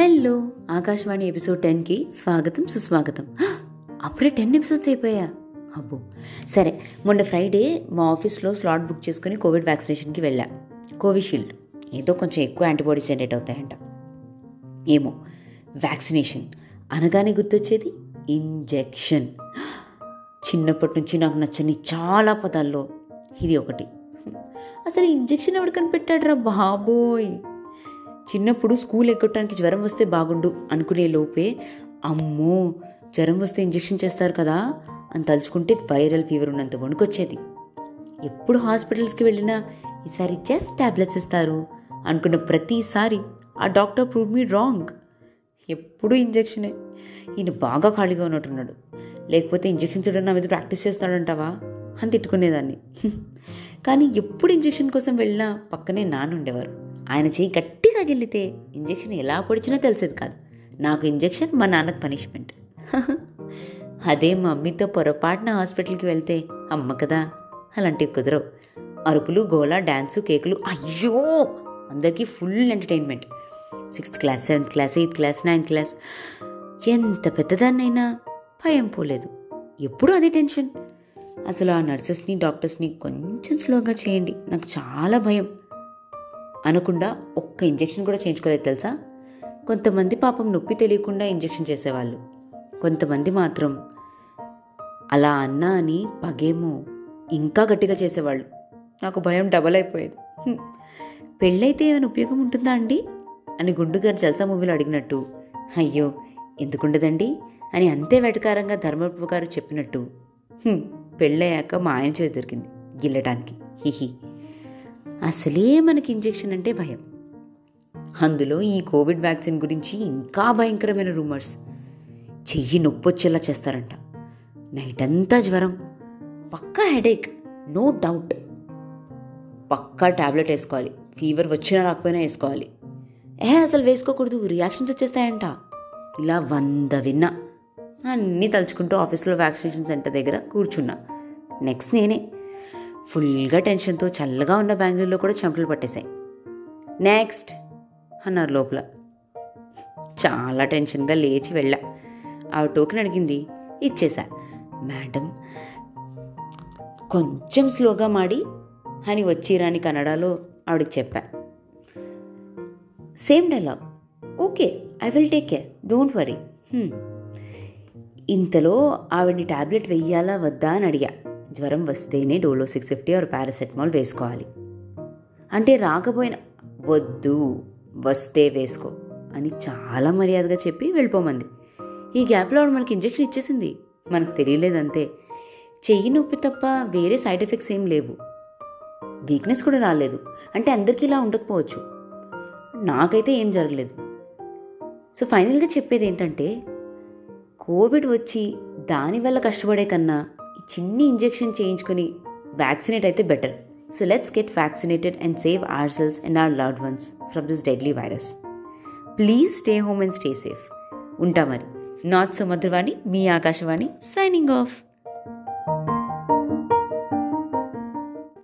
Hello Akashvani episode టెన్కి స్వాగతం సుస్వాగతం. అప్పుడే టెన్ ఎపిసోడ్స్ అయిపోయా? అబ్బో. సరే మొన్న ఫ్రైడే మా ఆఫీస్లో స్లాట్ బుక్ చేసుకుని కోవిడ్ వ్యాక్సినేషన్కి వెళ్ళా. కోవిషీల్డ్. ఏదో కొంచెం ఎక్కువ యాంటీబాడీస్ జనరేట్ అవుతాయంట. ఏమో వ్యాక్సినేషన్. అనగానే గుర్తొచ్చేది ఇంజెక్షన్. చిన్నప్పటి నుంచి నాకు నచ్చని చాలా పదాల్లో. ఇది ఒకటి. అసలు ఇంజెక్షన్ ఎవడు కనిపెట్టాడురా బాబోయ్? చిన్నప్పుడు స్కూల్ ఎక్కడానికి జ్వరం వస్తే బాగుండు అనుకునే లోపే అమ్మో జ్వరం వస్తే ఇంజెక్షన్ చేస్తారు కదా అని తలుచుకుంటే వైరల్ ఫీవర్ ఉన్నంత వణుకొచ్చేది. ఎప్పుడు హాస్పిటల్స్కి వెళ్ళినా ఈసారి జస్ట్ టాబ్లెట్స్ ఇస్తారు అనుకున్న ప్రతిసారి ఆ డాక్టర్ ప్రూవ్ మీ రాంగ్. ఎప్పుడు ఇంజెక్షనే. ఈయన బాగా ఖాళీగా ఉన్నట్టున్నాడు. లేకపోతే ఇంజెక్షన్స్ ఇవ్వడం నా మీద ప్రాక్టీస్ చేస్తాడంటావా? అని తిట్టుకునేదాన్ని. కానీ ఎప్పుడు ఇంజెక్షన్ కోసం వెళ్ళినా పక్కనే నాన్న ఉండేవారు ఆయన చేయి గట్టి గెలితే ఇంజెక్షన్ ఎలా పొడిచినా తెలిసేది కాదు. నాకు ఇంజెక్షన్ మా నాన్నకు పనిష్మెంట్. అదే మమ్మీతో పొరపాటున హాస్పిటల్కి వెళ్తే అమ్మ కదా. అలాంటివి కుదరవు. అరుపులు గోలా డ్యాన్సు కేకులు అయ్యో! అందరికీ full entertainment. Sixth class seventh class eighth class ninth class. ఎంత పెద్దదాన్నైనా భయం పోలేదు. ఎప్పుడూ అదే టెన్షన్. అసలు ఆ నర్సెస్ని డాక్టర్స్ని కొంచెం స్లోగా చేయండి. నాకు చాలా భయం. అనకుండా ఒక్క ఇంజెక్షన్ కూడా చేయించుకోలేదు తెలుసా? కొంతమంది పాపం నొప్పి తెలియకుండా ఇంజెక్షన్ చేసేవాళ్ళు. కొంతమంది మాత్రం అలా అన్నా అని పగేమో ఇంకా గట్టిగా చేసేవాళ్ళు. నాకు భయం డబల్ అయిపోయేది. పెళ్ళైతే ఏమైనా ఉపయోగం ఉంటుందా అండి? అని గుండు గారు జల్సా మూవీలో అడిగినట్టు. అయ్యో ఎందుకుండదండి? అని అంతే వెటకారంగా ధర్మప్రభు గారు చెప్పినట్టు. పెళ్ళయ్యాక మా ఆయన చేతి దొరికింది. గిల్లటానికి. హిహి అసలే మనకి ఇంజెక్షన్ అంటే భయం. అందులో ఈ కోవిడ్ వ్యాక్సిన్ గురించి ఇంకా భయంకరమైన రూమర్స్. చెయ్యి నొప్పి వచ్చేలా చేస్తారంట. నైట్ అంతా జ్వరం. పక్కా హెడేక్. No doubt. పక్కా టాబ్లెట్ వేసుకోవాలి. ఫీవర్ వచ్చినా రాకపోయినా వేసుకోవాలి. ఏ అసలు వేసుకోకూడదు. రియాక్షన్స్ వచ్చేస్తాయంట. ఇలా వంద విన్నా. అన్నీ తలుచుకుంటూ ఆఫీస్లో వ్యాక్సినేషన్ సెంటర్ దగ్గర కూర్చున్నా. నెక్స్ట్ నేనే. ఫుల్గా టెన్షన్తో చల్లగా ఉన్న బెంగళూరులో కూడా చెమటలు పట్టేశాయి. నెక్స్ట్ అన్నారు లోపల. చాలా టెన్షన్గా లేచి వెళ్ళా. ఆ టోకెన్ అడిగింది. ఇచ్చేశా. మేడం కొంచెం స్లోగా మాడి అని వచ్చిరాని కన్నడలో ఆవిడకి చెప్పా. Same dialogue okay I will take care don't worry ఇంతలో ఆవిడ్ని టాబ్లెట్ వెయ్యాలా వద్దా అని అడిగా. జ్వరం వస్తేనే Dolo six fifty or paracetamol వేసుకోవాలి. అంటే రాకపోయినా వద్దు వస్తే వేసుకో అని చాలా మర్యాదగా చెప్పి వెళ్ళిపోమంది. ఈ గ్యాప్లో ఆవిడ మనకి ఇంజెక్షన్ ఇచ్చేసింది. మనకు తెలియలేదంతే. చెయ్యి నొప్పి తప్ప వేరే సైడ్ ఎఫెక్ట్స్ ఏం లేవు. వీక్నెస్ కూడా రాలేదు. అంటే అందరికీ ఇలా ఉండకపోవచ్చు. నాకైతే ఏం జరగలేదు. సో ఫైనల్గా చెప్పేది ఏంటంటే కోవిడ్ వచ్చి దానివల్ల కష్టపడే కన్నా చిన్ని ఇంజెక్షన్ చేయించుకొని వ్యాక్సినేట్ అయితే better. So let's get vaccinated and save our selves and our loved ones from this deadly virus please stay home and stay safe ఉంటా మరి. నాట్ సో మధురవాణి మీ ఆకాశవాణి సైనింగ్ ఆఫ్